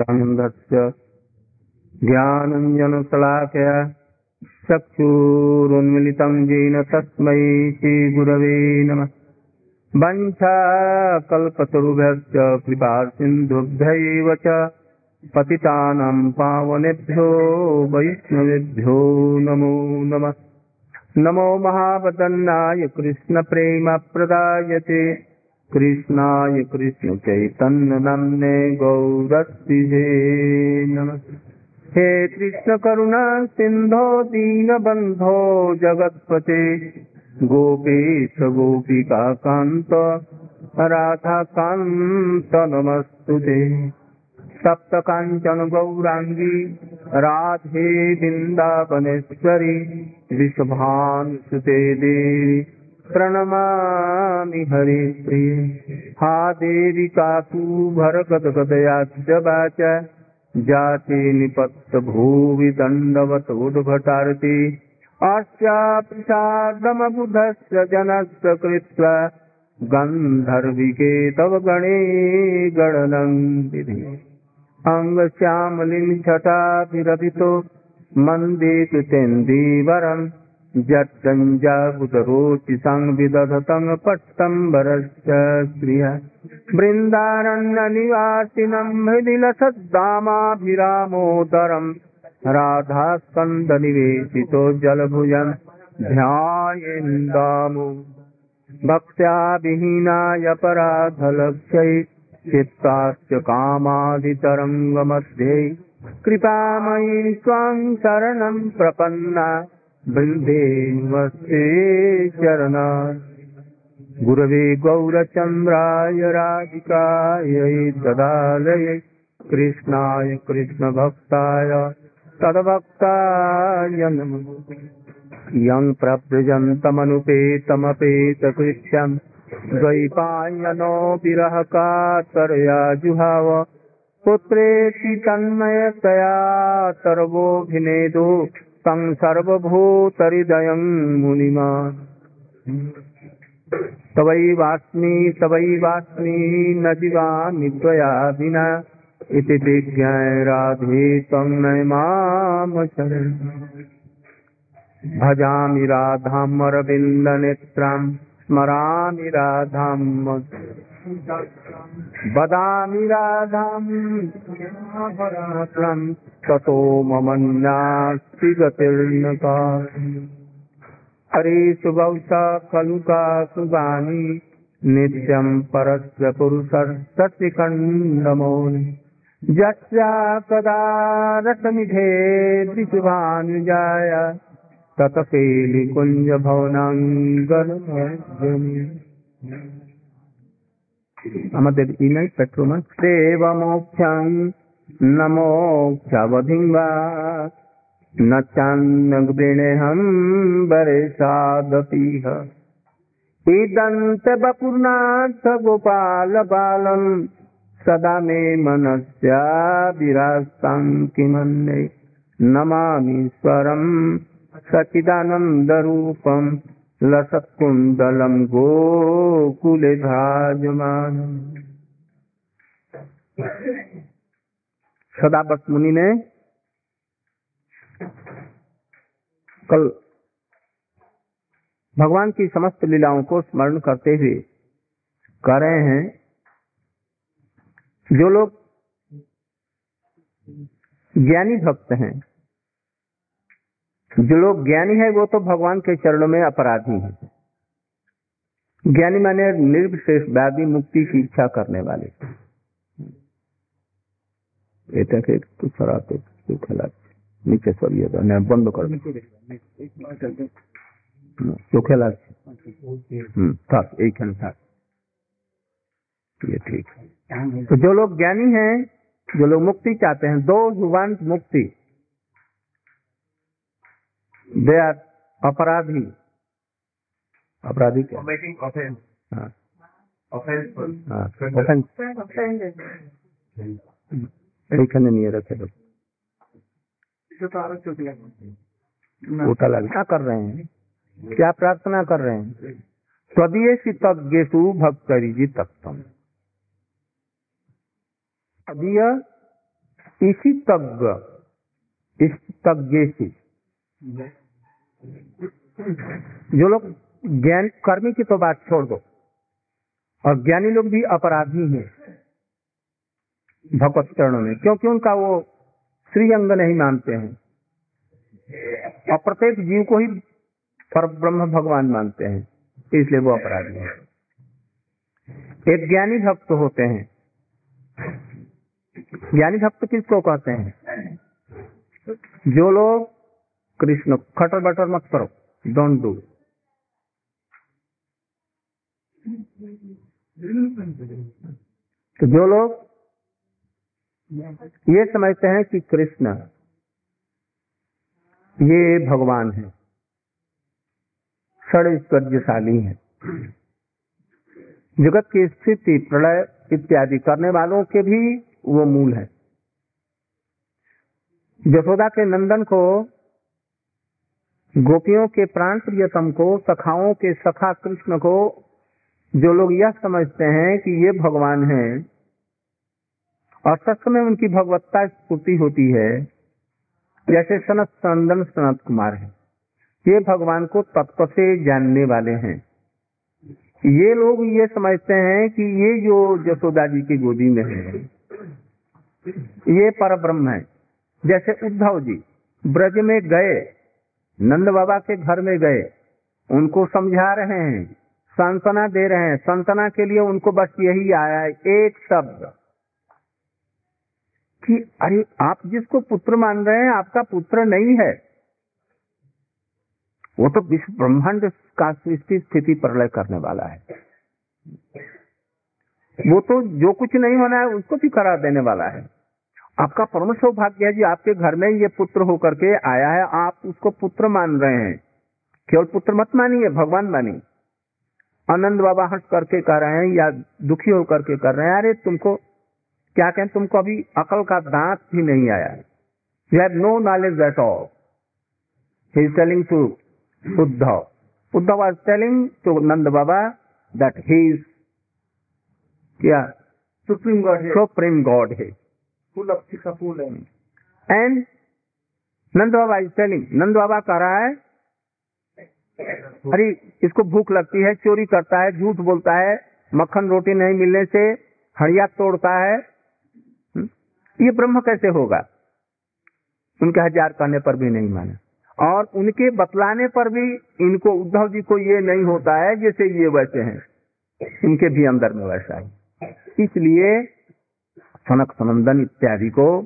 अन्धस्य ज्ञानञ्जनशलाकया चक्षुरुन्मिलितं येन तस्मै श्रीगुरवे नमः। वञ्छाकल्पतरुभ्यश्च कृपासिन्धुभ्यैव च पतितानां पावनेभ्यो वैष्णवेभ्यो नमो नमः। नमो महावदन्नाय कृष्णप्रेमप्रदायते कृष्णाय कृष्णचैतन्यनन्दे गौरस्तिहे नमः। हे कृष्णकरुणा सिन्धो दीनबन्धो जगत्पते। गोपेश गोपिकान्त राधाकान्त नमस्तु ते सप्तकाञ्चन गौराङ्गी, राधे वृन्दावनेश्वरी विषभानुसुते देवी। प्रणमामि हरिप्रिये हा देवी काकूभरगदगदयाद्यवाच जाते निपत्तभुवि दण्डवत उद्भटार्ति अस्यापृषादमबुधस्य जनस्य कृत्वा गन्धर्विके तव गणे गणनं विधि। अङ्गश्यामलिं छटाभिरभितो मन्देतु तेन्दीवरम् जट्टञ्जाबुतरोचि संविदधतं पट्टम्बरश्च श्रिय। बृन्दारण्यनिवासिनं हृदि लसद्दामाभिरामोदरम् राधास्कन्दनिवेशितो जलभुजन् ध्यायेन्दामो। भक्त्या विहीनाय पराधलक्ष्यै चित्ताश्च कामादितरङ्गमध्ये। कृपामयी त्वां शरणं प्रपन्ना। वृन्दे नमस्ते चरणा गुरवे गौरचन्द्राय राधिकायै ददालयै, कृष्णाय कृष्णभक्ताय तद्भक्ताय नमः। यं प्रव्रजन्तमनुपेतमपेतकृत्यं द्वैपायनो विरह कातरया जुहाव पुत्रेति तन्मयतया सर्वोऽभिनेदो तं सर्वभूतहृदयं मुनिमा तवैवास्मि तवैवास्मि न जीवामि त्वया विना। इति विज्ञाय राधे त्वं न माँ शरणं भजामि राधामरविन्दनेत्रां स्मरामि राधां। वदामि राधां। ततो मम नास्ति गतिर्न हरे सुबौसा खलुका सुगानि नित्यं परस्य पुरुषस्ततिकण्डमौनि यस्या कदा रसनिधे दृशभानुजाय ততকেলিকুঞ্জভবনাঙ্গনমধ্যমে আমাদের ইমেল পেট্রোমান দেবমোক্ষাং নমোক্ষাবধিং বা ন চান্নগৃণেহম বরেশাদপিহ ইদন্ত বপুর্নাথ গোপাল বালম सदा मे मनस्या विरास्तां किमन्ये नमामीश्वरम् सचिदानन्दरूपम् लसत्कुण्डलम् गोकुले भाजमानम् सदाबत मुनि ने कल भगवान की समस्त लीलाओं को स्मरण करते हुए कह रहे हैं, जो लोग ज्ञानी भक्त हैं जो लोग ज्ञानी है वो तो भगवान के चरणों में अपराधी हैं ज्ञानी माने निर्विशेष व्याधि मुक्ति की इच्छा करने वाले এটাকে একটু সরাতে চোখে লাগছে নিচে সরিয়ে দাও না বন্ধ করো চোখে লাগছে হুম থাক এইখানে থাক ये ठीक है तो जो लोग ज्ञानी हैं जो लोग मुक्ति चाहते हैं दो वांट मुक्ति दे आर अपराधी अपराधी क्या making offense. हाँ Offense. हाँ offense। এইখানে নিয়ে रखे लोग इसे तो आरोप चोट लगा उठा लग क्या कर रहे हैं क्या प्रार्थना कर रहे हैं स्वदीय तज्ञेशु भक्तरिजी तत्तम अदीय इसी तज्ञ इस तज्ञ जो लोग ज्ञान कर्मी की तो बात छोड़ दो। और ज्ञानी लोग भी अपराधी हैं भगवत चरणों में, क्योंकि उनका वो श्रीअंग नहीं मानते हैं। और प्रत्येक जीव को ही पर ब्रह्म भगवान मानते हैं, इसलिए वो अपराधी है। एक ज्ञानी भक्त होते हैं। ज्ञानी भक्त किसको कहते हैं? जो लोग कृष्ण खटर बटर मत करो। डोंट डू तो जो लोग ये समझते हैं कि कृष्ण, ये भगवान है। षडैश्वर्यशाली है। जगत की स्थिति, प्रलय इत्यादि करने वालों के भी वो मूल है। यशोदा के नंदन को गोपियों के प्राण प्रियतम को, सखाओं के सखा कृष्ण को, जो लोग यह समझते हैं कि ये भगवान है, और सच में उनकी भगवत्ता स्फूर्ति होती है, जैसे सनत संदन सनत कुमार है। ये भगवान को तत्व से जानने वाले हैं। ये लोग ये समझते हैं कि ये जो यशोदा जी की गोदी में है, ये पर ब्रह्म है। जैसे उद्धव जी, ब्रज में गए नंद बाबा के घर में गए। उनको समझा रहे हैं, सांत्वना दे रहे हैं। सांत्वना के लिए उनको बस यही आया है, एक शब्द। कि अरे, आप जिसको पुत्र मान रहे हैं, आपका पुत्र नहीं है। वो तो विश्व ब्रह्मांड का सृष्टि स्थिति प्रलय करने वाला है। वो तो जो कुछ नहीं होना है, उसको भी करा देने वाला है। आपका परम सौभाग्य है जी आपके घर में ये पुत्र होकर के आया है, आप उसको पुत्र मान रहे हैं। केवल पुत्र मत मानिए, भगवान मानिए आनंद बाबा हंस करके कह रहे हैं या दुखी होकर के कर रहे हैं, अरे तुमको क्या कहें, तुमको अभी अकल का दांत भी नहीं आया you have no knowledge at all he is telling to Uddhav Uddhav was telling to Nand Baba that he is क्या सुप्रीम गॉड है सुप्रीम गॉड है का फूल है and Nand Baba is telling Nand Baba कह रहा है अरे इसको भूख लगती है चोरी करता है झूठ बोलता है मक्खन रोटी नहीं मिलने से हड़िया तोड़ता है? ये ब्रह्म कैसे होगा उनके हज़ार कहने पर भी नहीं माना और उनके बतलाने पर भी इनको उद्धव जी को ये नहीं होता है जैसे ये वैसे हैं इनके भी अंदर में वैसा है इसलिए सनक सनंदन इत्यादि को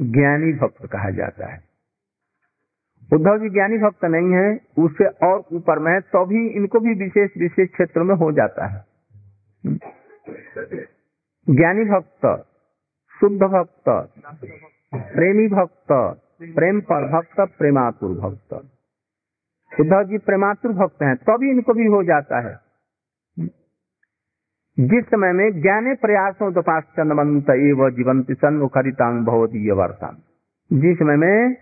ज्ञानी भक्त कहा जाता है। उद्धव जी ज्ञानी भक्त नहीं है, उससे और ऊपर में तो भी इनको भी विशेष विशेष क्षेत्र में हो जाता है। ज्ञानी भक्त, शुद्ध भक्त, प्रेमी भक्त प्रेम पर भक्त, प्रेमातुर भक्त। उद्धव जी प्रेमातुर भक्त हैं तभी इनको भी हो जाता है। जिस समय में ज्ञाने प्रयासों दपाश्चंदमंत एव जीवंत सन्मुखरितांग भवदीय वर्षा। जिस समय में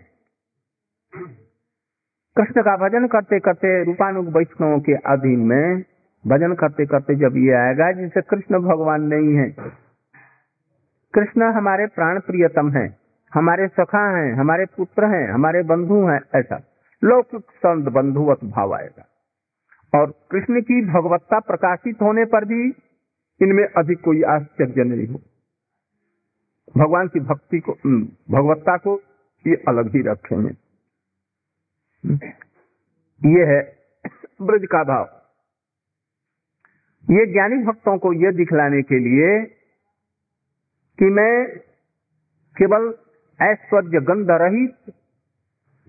कृष्ण का भजन करते करते रूपानुग वैष्णव के अधीन में भजन करते करते जब ये आएगा, जिसे कृष्ण भगवान नहीं है। कृष्ण हमारे प्राण प्रियतम है, हमारे सखा हैं, हमारे पुत्र हैं, हमारे बंधु हैं, ऐसा। लौकिक संत बंधुवत भाव आएगा। और कृष्ण की भगवत्ता प्रकाशित होने पर भी इनमें अधिक कोई आश्चर्य नहीं हो। भगवान की भक्ति को हम्म, भगवत्ता को ये अलग ही रखेंगे। ये है ब्रज का भाव। ये ज्ञानी भक्तों को यह दिखलाने के लिए कि मैं केवल ऐश्वर्य गंध रहित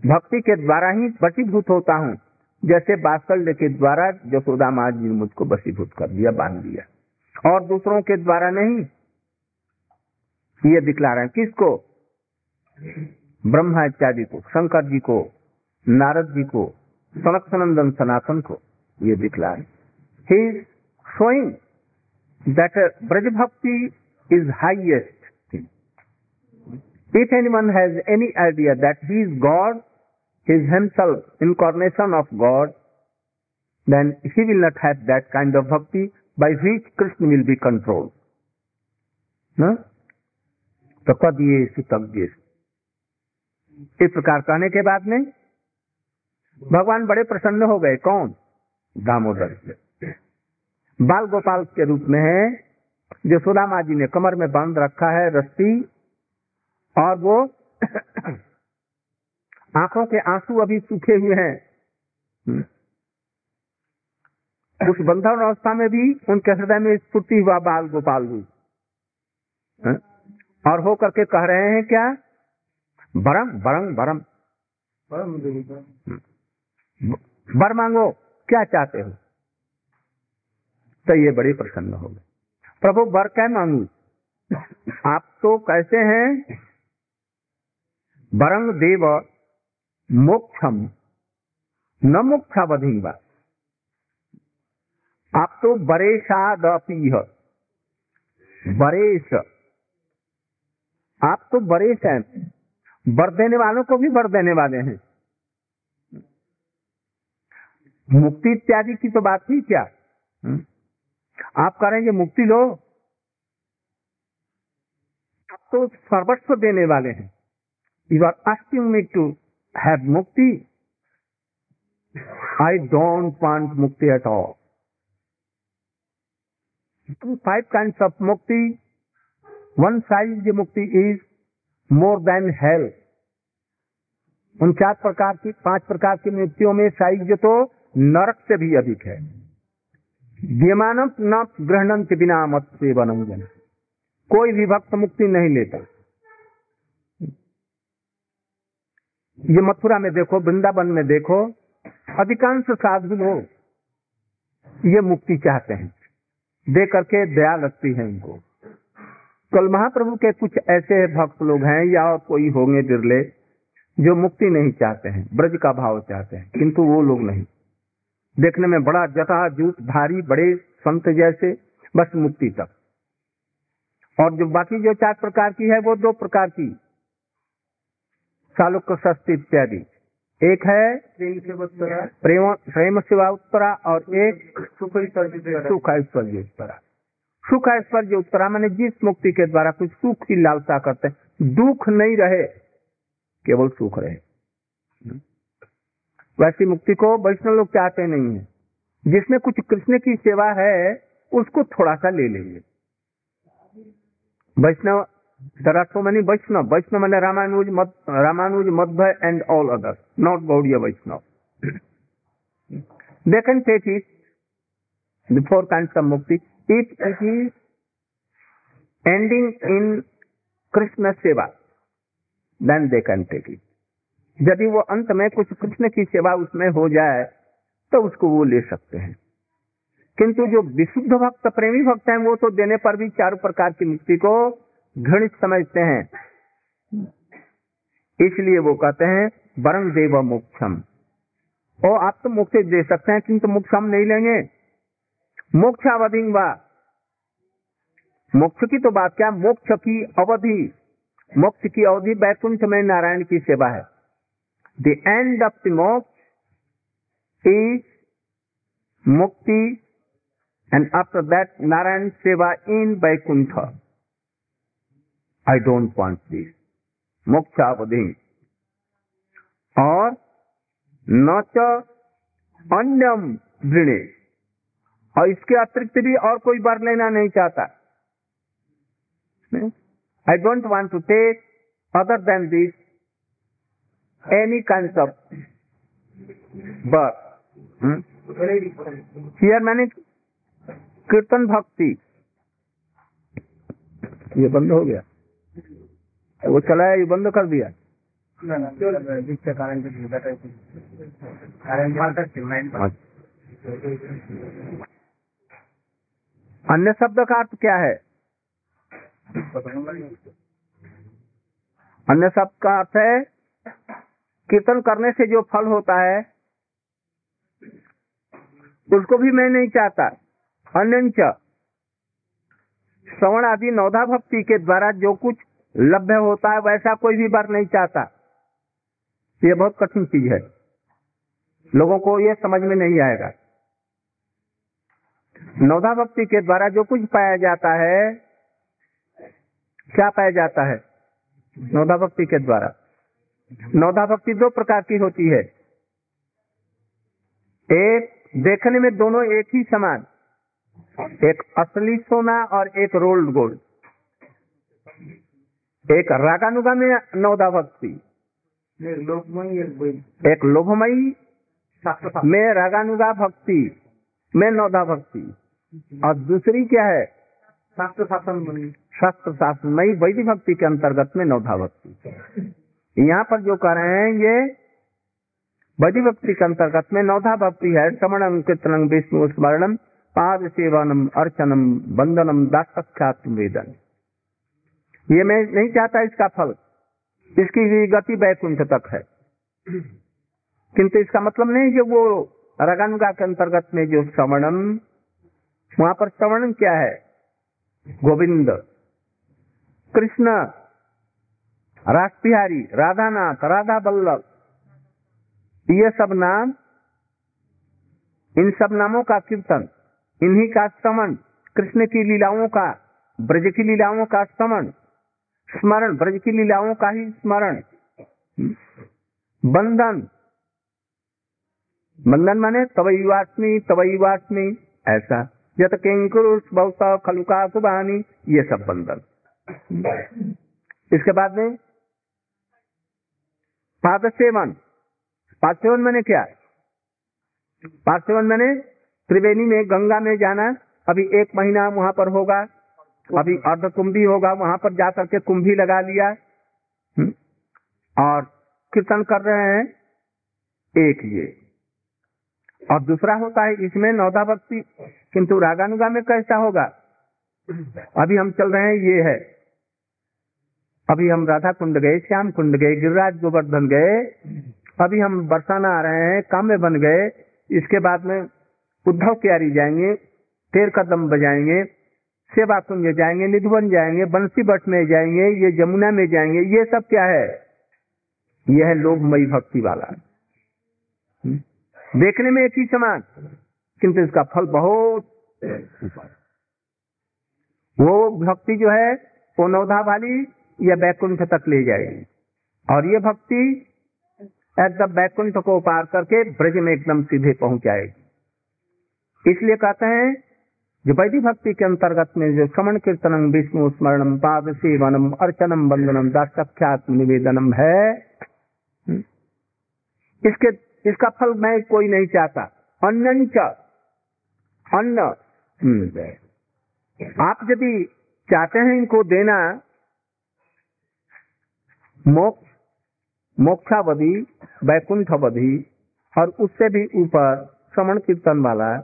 भक्ति के द्वारा ही वशीभूत होता हूँ जैसे बात्सल्य के द्वारा जसोदा माँ जी ने मुझको वशीभूत कर दिया बाँध दिया। और दूसरों के द्वारा नहीं। ये दिखला रहे हैं। किसको? ब्रह्मा इत्यादि को, शंकर जी को, नारद जी को सनक सनंदन सनातन को ये दिखला रहे ही। Showing that Braj bhakti is highest thing if any one has any idea that he is god his himself incarnation of god then he will not have that kind of bhakti by which Krishna will be controlled. No? तो इस प्रकार कहने के बाद में भगवान बड़े प्रसन्न हो गए कौन दामोदर बाल गोपाल के रूप में है, जो सुदामा जी ने कमर में बाँध रखा है, रस्सी, और वो आँखों के आँसू अभी सूखे हुए हैं। उस बंधन अवस्था में भी उनके हृदय में स्फूर्ति हुआ बाल गोपाल जी। हैं? और हो करके कह रहे हैं क्या? बरम बरम बरम। देवी बर मांगो क्या चाहते हो? तो ये बड़े प्रसन्न हो गए। प्रभु बर क्या मांगू? आप तो कैसे हैं? बरंग देव मोक्षम न मोक्षावधिंगा आप तो बरेशादपी बरेश। आप तो बरेश हैं। बर देने वालों को भी बर देने वाले हैं। मुक्ति इत्यादि की तो बात ही क्या? हम्म? आप करेंगे मुक्ति लो। आप तो सर्वस्व देने वाले हैं। You are asking me to have mukti? I don't want mukti at all five kind of mukti one size mukti is more than health उन चार प्रकार की, पाँच प्रकार की मुक्तियों में साइज़ तो नरक से भी अधिक है। विमानम न ग्रहणम के बिना मत सेवनम जन। कोई भी भक्त मुक्ति नहीं लेता। ये मथुरा में देखो, वृंदावन में देखो, अधिकांश साधु लोग ये मुक्ति चाहते हैं। दे करके दया लगती है उनको कल महाप्रभु के कुछ ऐसे भक्त लोग हैं या और कोई होंगे बिरले, जो मुक्ति नहीं चाहते हैं, ब्रज का भाव चाहते हैं, किंतु वो लोग नहीं। देखने में बड़ा जटा जूट भारी बड़े संत जैसे, बस मुक्ति तक। और जो बाकी जो चार प्रकार की है, वो दो प्रकार की। चालुक्य सस्ती इत्यादि। एक है प्रेम प्रेम प्रेम सेवा उत्तरा और एक सुख सुख ऐश्वर्य उत्तरा। सुख ऐश्वर्य उत्तरा मैंने जिस मुक्ति के द्वारा कुछ सुख की लालसा करते हैं। दुख नहीं रहे केवल सुख रहे। वैसी मुक्ति को वैष्णव लोग चाहते नहीं है। जिसमें कुछ कृष्ण की सेवा है उसको थोड़ा सा ले लेंगे। वैष्णव there are so many Vaishnava. Vaishnava मैंने रामानुज मत Ramanuja Madhva and all others not Gaudiya Vaishnava they can take it the four kinds of mukti if it is ending in krishna seva then they can take it यदि वो अंत में कुछ कृष्ण की सेवा उसमें हो जाए तो उसको वो ले सकते हैं किंतु जो विशुद्ध भक्त प्रेमी भक्त हैं वो तो देने पर भी चारों प्रकार की मुक्ति को घृणित समझते हैं। इसलिए वो कहते हैं वरण देव मोक्षम। ओ, आप तो मुक्ति दे सकते हैं, किंतु मोक्ष हम नहीं लेंगे। मोक्ष अवधि मोक्ष की तो बात क्या? मोक्ष की अवधि। मोक्ष की अवधि वैकुंठ में नारायण की सेवा है। The end of the moksha is mukti and after that Narayana seva in Vaikuntha I don't want this मोक्षावधि और न च अन्यम वृणे और इसके अतिरिक्त भी और कोई वर लेना नहीं चाहता। I don't want to take other than this any kind of var here मैंने कीर्तन भक्ति। ये बंद हो गया। वो चला है ये बंद कर दिया। कारण कारण अन्य शब्द का अर्थ क्या है? अन्य शब्द का अर्थ है कीर्तन करने से जो फल होता है उसको भी मैं नहीं चाहता। अन्य श्रवण आदि नौधा भक्ति के द्वारा जो कुछ लभ्य होता है, वैसा कोई भी बार नहीं चाहता। ये बहुत कठिन चीज़ है। लोगों को यह समझ में नहीं आएगा। नौधा भक्ति के द्वारा जो कुछ पाया जाता है, क्या पाया जाता है? नौधा भक्ति के द्वारा। नौधा भक्ति दो प्रकार की होती है। एक, देखने में दोनों एक ही समान। एक असली सोना और एक रोल्ड गोल्ड। एक रागानुगा में नौदा भक्ति एक लोभमयी में रागानुगा भक्ति में नौदा भक्ति। और दूसरी क्या है? शास्त्र शासन शास्त्र शास्त्रमयी वैदिक भक्ति के अंतर्गत में नौधा भक्ति। यहाँ पर जो कह रहे हैं ये वैदिक भक्ति के अंतर्गत में नौधा भक्ति है। श्रवणम कीर्तनम विष्णु स्मरणम पाद सेवनम अर्चनम बंदनम दासख्यात वेदन ये मैं नहीं चाहता इसका फल। इसकी गति वैकुंठ तक है। किंतु इसका मतलब नहीं कि वो रगानुगा के अंतर्गत में जो श्रवणम, वहाँ पर श्रवणम क्या है? गोविंद, कृष्ण रास बिहारी राधानाथ राधा बल्लभ ये सब नाम, इन सब नामों का कीर्तन, इन्हीं का श्रवण, कृष्ण की लीलाओं का, ब्रज की लीलाओं का श्रवण स्मरण, ब्रज की लीलाओं का ही स्मरण। बंधन। बंधन माने तवैवास्मी तवैवास्मी ऐसा। यत किंकुरुष खलुका सुबानी, ये सब बंधन। इसके बाद में पाद सेवन। पाद सेवन मैंने क्या? पाद सेवन मैंने त्रिवेणी में, गंगा में जाना। अभी एक महीना वहाँ पर होगा। अभी अर्ध कुंभी होगा, वहाँ पर जाकर के कुंभी लगा लिया। हम्म? और कीर्तन कर रहे हैं एक ये। और दूसरा होता है, इसमें नौदा भक्ति, किंतु रागानुगा में कैसा होगा? अभी हम चल रहे हैं, ये है। अभी हम राधा कुंड गए श्याम कुंड गए, गिरिराज गोवर्धन गए। अभी हम बरसाना आ रहे हैं, काम्य बन गए। इसके बाद में उद्धव क्यारी जाएँगे तेर कदम बजाएँगे। सेवा कुंज जाएँगे, निधुवन जाएँगे, बंसी बट में जाएँगे, ये जमुना में जाएँगे, ये सब क्या है? यह है लोभमयी भक्ति वाला हम्म? देखने में एक ही समान, किंतु इसका फल बहुत वो भक्ति जो है, वो नौधा वाली या बैकुंठ तक ले जाएगी। और ये भक्ति एकदम बैकुंठ को पार करके ब्रज में एकदम सीधे पहुँच जाएगी। इसलिए कहते हैं जो वैदिक भक्ति के अंतर्गत में जो श्रमण कीर्तनम विष्णु स्मरणम पाद सेवनम अर्चनम वंदनम दाख्यात्म निवेदनम है। हम्म, इसके इसका फल मैं कोई नहीं चाहता। अन्न अन्न आप यदि चाहते हैं इनको देना मोक्ष मोक्षावधि वैकुंठवधि और उससे भी ऊपर श्रवण कीर्तन वाला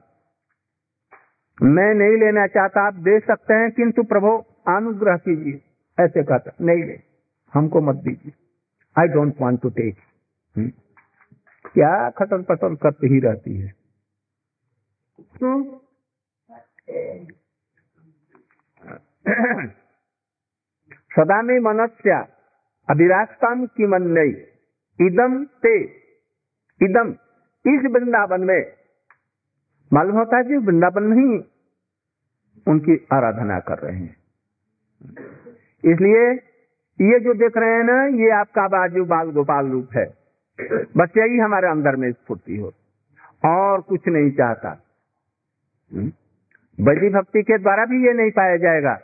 मैं नहीं लेना चाहता, आप दे सकते हैं, किंतु प्रभु, अनुग्रह कीजिए। ऐसे कहते नहीं ले, हमको मत दीजिए। I don't want to take क्या खटर पटर करती ही रहती है? सदा में मनस्या अभिरास्ताम की मन नहीं इदम ते इदम इस वृंदावन में मालूम होता है कि वृंदावन नहीं उनकी आराधना कर रहे हैं। इसलिए ये जो देख रहे हैं ना, ये आपका बाजू बाल गोपाल रूप है। बस यही हमारे अंदर में स्फूर्ति हो। और कुछ नहीं चाहता। बड़ी भक्ति के द्वारा भी ये नहीं पाया जाएगा।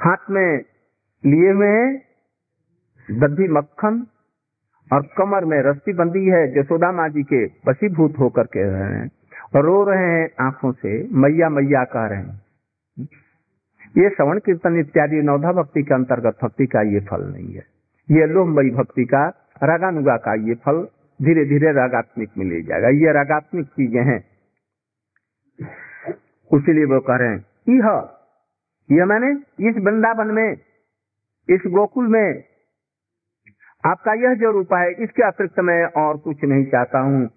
हाथ में लिए हुए हैं दधी मक्खन और कमर में रस्सी बंदी है, जसोदा माँ जी के वशीभूत होकर के रहे हैं। रो रहे हैं आँखों से, मैया मैया कह रहे हैं। ये श्रवण कीर्तन इत्यादि नौधा भक्ति के अंतर्गत भक्ति का ये फल नहीं है। ये लोहमयी भक्ति का, रागानुगा का ये फल धीरे धीरे रागात्मिक में ले जाएगा। ये रागात्मिक चीज़ें हैं। उसीलिए वो कह रहे हैं यह यह मैंने इस वृंदावन में, इस गोकुल में, आपका यह जो रूप है, इसके अतिरिक्त मैं और कुछ नहीं चाहता हूँ?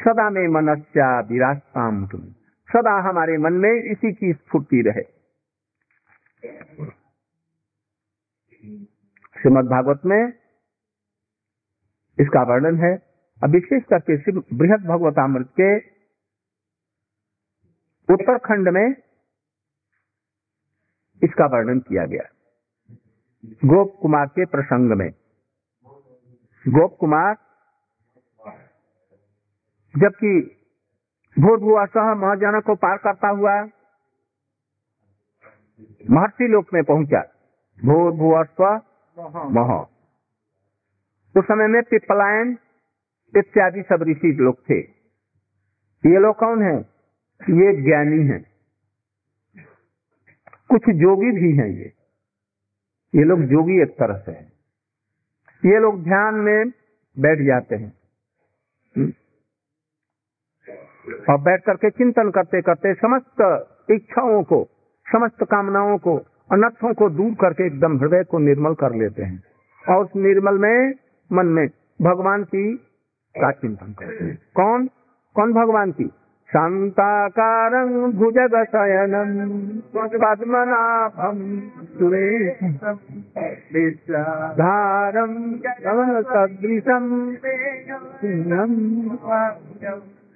सदा में मनस्या विराजताम तुम। सदा हमारे मन में इसी की स्फूर्ति रहे। श्रीमद भागवत में इसका वर्णन है। अब विशेष करके बृहद भगवतामृत के उत्तरखंड में इसका वर्णन किया गया। गोप कुमार के प्रसंग में। गोप कुमार जबकि भूत भुआ सह महाजन को पार करता हुआ महर्षि लोक में पहुँचा। भूत भुआ स्व मह। उस समय में पिपलायन इत्यादि सब ऋषि लोग थे। ये लोग कौन है? ये ज्ञानी हैं। कुछ जोगी भी हैं ये। ये लोग जोगी एक तरह से हैं। ये लोग ध्यान में बैठ जाते हैं हम्म? और बैठ करके चिंतन करते करते समस्त इच्छाओं को, समस्त कामनाओं को अनर्थों को दूर करके एकदम हृदय को निर्मल कर लेते हैं। और उस निर्मल में, मन में भगवान की का चिंतन करते हैं? कौन? कौन भगवान की? शांताकारं भुजग शयनम पद्मनाभम सुरेशम कमल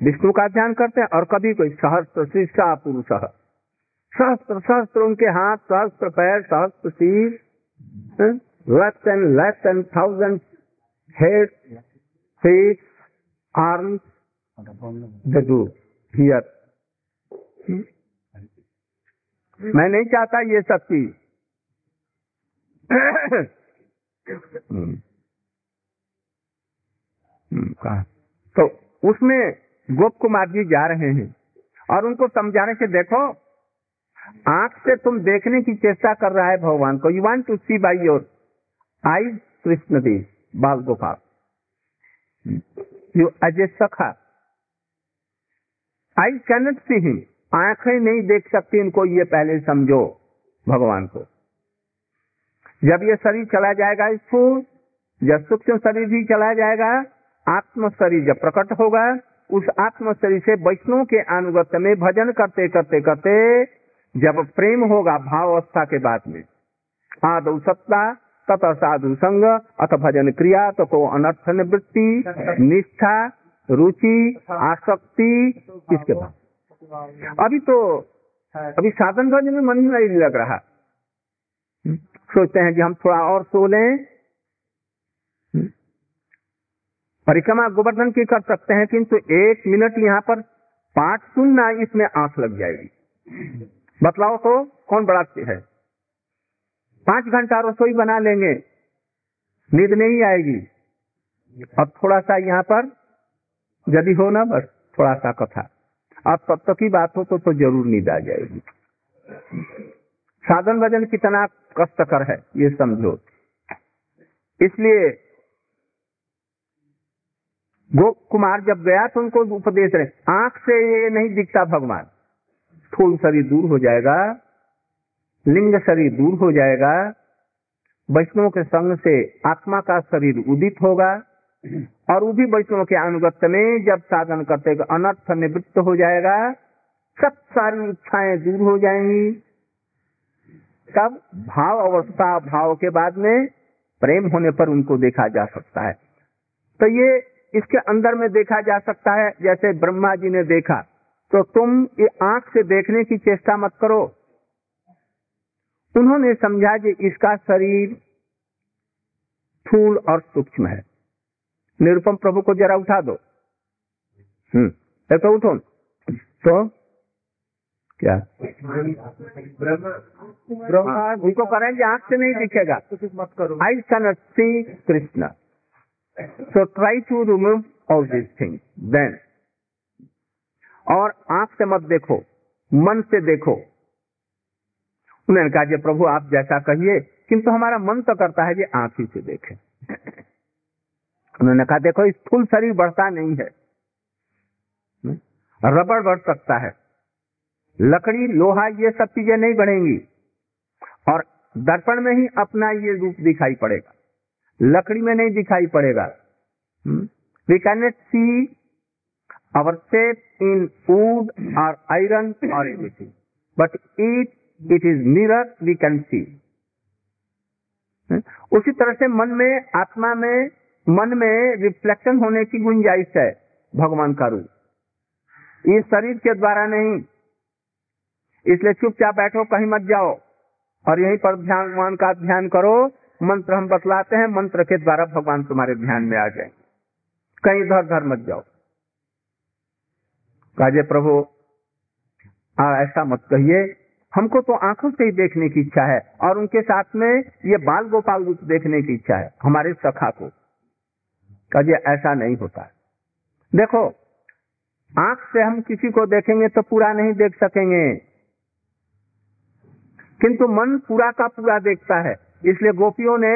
विष्णु का ध्यान करते हैं और कभी कोई सहस्त्र शीर्षा पुरुष सहस्त्र सहस्त्र उनके हाथ, सहस्त्र पैर, सहस्त्र शीर lakhs and lakhs and thousand head face do here मैं नहीं चाहता ये सब चीज़ हम्म। हम्म। तो उसमें गोप कुमार जी जा रहे हैं और उनको समझाने से देखो, आँख से तुम देखने की चेष्टा कर रहा है भगवान को। You want to see by your eye Krishna Dev Bal Gopal you Ajay सखा आई कैनट सी हिम आँखें नहीं देख सकती इनको ये पहले समझो भगवान को। जब ये शरीर चला जाएगा स्थूल जब सूक्ष्म शरीर भी चला जाएगा आत्म शरीर जब प्रकट होगा उस आत्म शरीर से वैष्णव के अनुगत्य में भजन करते करते करते, जब प्रेम होगा भाव अवस्था के बाद में। आदौ सत्ता, तत साधु संग, अथ भजन क्रिया तो को अनर्थ निवृत्ति, निष्ठा, रुचि, आसक्ति, इसके बाद। अभी तो अभी साधन भजन में मन नहीं लग रहा। सोचते हैं कि हम थोड़ा और सो लें। परिक्रमा गोवर्धन की कर सकते हैं किंतु एक मिनट यहाँ पर पाठ सुनना इसमें आँख लग जाएगी। बतलाओ तो कौन बड़ा है? पाँच घंटा रसोई बना लेंगे नींद नहीं आएगी। अब थोड़ा सा यहाँ पर यदि हो ना बस थोड़ा सा कथा। अब तब तक की बात हो तो, तो ज़रूर नींद आ जाएगी। साधन भजन कितना कष्टकर है ये समझो। इसलिए गोप कुमार जब गया तो उनको उपदेश रहे। आँख से ये नहीं दिखता भगवान। स्थूल शरीर दूर हो जाएगा, लिंग शरीर दूर हो जाएगा, वैष्णव के संग से आत्मा का शरीर उदित होगा, और वो भी वैष्णव के अनुगत्य में जब साधन करते अनर्थ निवृत्त हो जाएगा, सब सारी इच्छाएँ दूर हो जाएँगी। तब भाव अवस्था, भाव के बाद में प्रेम होने पर उनको देखा जा सकता है। तो ये इसके अंदर में देखा जा सकता है जैसे ब्रह्मा जी ने देखा। तो तुम ये आँख से देखने की चेष्टा मत करो। उन्होंने समझा कि इसका शरीर स्थूल और सूक्ष्म है। निरुपम प्रभु को जरा उठा दो। हम्म तो उठो। तो? क्या? ब्रह्मा उनको करेंगे आँख से नहीं दिखेगा। मत करो I can see Krishna. So try to remove all these things. Then, और आँख से मत देखो मन से देखो। उन्होंने कहा जी प्रभु आप जैसा कहिए किंतु हमारा मन तो करता है कि आँख ही से देखे। उन्होंने कहा देखो स्थूल शरीर बढ़ता नहीं है। रबड़ बढ़ सकता है। लकड़ी लोहा ये सब चीज़ें नहीं बढ़ेंगी। और दर्पण में ही अपना ये रूप दिखाई पड़ेगा। लकड़ी में नहीं दिखाई पड़ेगा। We can see our shape in wood or iron or anything. But it, it is mirror we can see. उसी तरह से मन में आत्मा में मन में रिफ्लेक्शन होने की गुंजाइश है भगवान का रूप। ये शरीर के द्वारा नहीं। इसलिए चुपचाप बैठो कहीं मत जाओ। और यहीं पर ध्यान भगवान का ध्यान करो। मंत्र हम बतलाते हैं मंत्र के द्वारा भगवान तुम्हारे ध्यान में आ जाए कहीं इधर उधर मत जाओ। काजे प्रभु आ, ऐसा मत कहिए। हमको तो आँखों से ही देखने की इच्छा है और उनके साथ में ये बाल गोपाल रूप देखने की इच्छा है हमारे सखा को। काजे ऐसा नहीं होता। देखो आँख से हम किसी को देखेंगे तो पूरा नहीं देख सकेंगे। किंतु मन पूरा का पूरा देखता है। इसलिए गोपियों ने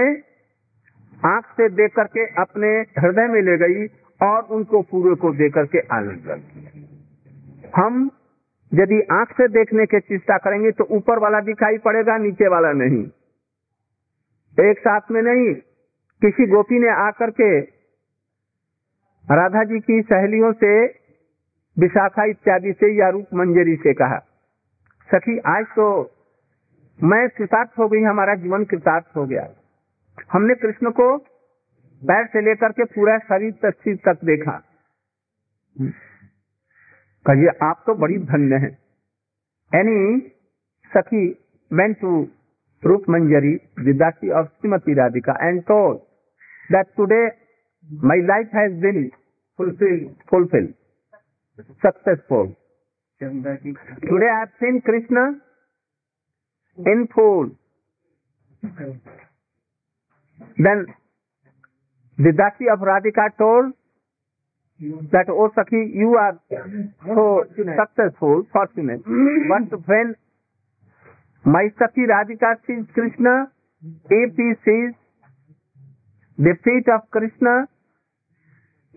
आँख से देख करके अपने हृदय में ले गई और उनको पूरे को देख करके आनंद कर हम यदि आँख से देखने की चेष्टा करेंगे तो ऊपर वाला दिखाई पड़ेगा, नीचे वाला नहीं। एक साथ में नहीं, किसी गोपी ने आकर के राधा जी की सहेलियों से, विशाखा इत्यादि से या रूप मंजरी से कहा, सखी, आज तो मैं कृतार्थ हो गई हमारा जीवन कृतार्थ हो गया। हमने कृष्ण को पैर से लेकर के पूरा शरीर तक तक देखा। कहिए आप तो बड़ी धन्य है। एनी सखी went to Roop Manjari विदासी of Shrimati Radhika and told that today my life has been fulfil fulfil successful today I have seen Krishna in full. Then the Dasi of Radhika told that, oh Sakhi, you are so successful, fortunate. But when my Sakhi Radhika sees Krishna, if he sees the feet of Krishna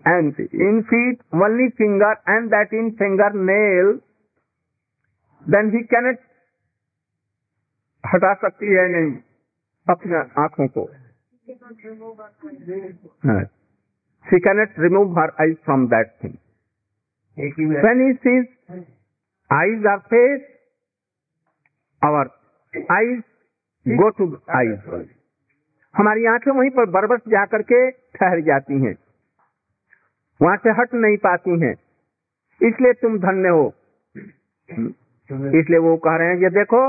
and in feet only finger and that in finger nail, then he cannot हटा सकती है नहीं। अपने आँखों को। She cannot remove her eyes from that thing when he sees eyes are face our eyes go to eyes हमारी आँखें वहीं पर बरबस जा करके ठहर जाती हैं। वहाँ से हट नहीं पाती हैं। इसलिए तुम धन्य हो। इसलिए वो कह रहे हैं ये देखो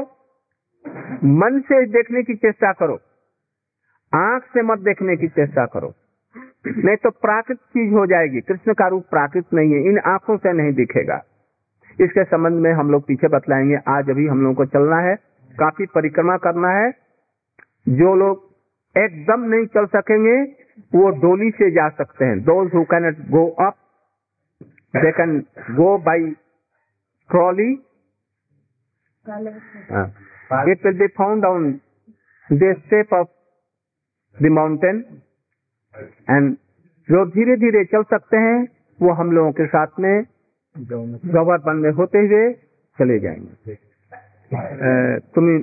मन से देखने की चेष्टा करो। आँख से मत देखने की चेष्टा करो। नहीं तो प्राकृत चीज़ हो जाएगी। कृष्ण का रूप प्राकृत नहीं है इन आँखों से नहीं दिखेगा। इसके संबंध में हम लोग पीछे बतलाएँगे। आज अभी हम लोगों को चलना है काफ़ी परिक्रमा करना है। जो लोग एकदम नहीं चल सकेंगे वो डोली से जा सकते हैं। Those who can go up they can go by trolley it will be found on the step of the mountain. And जो धीरे धीरे चल सकते हैं, वो हम लोगों के साथ में गवर्नमेंट में होते हुए चले जाएँगे। तुम्हें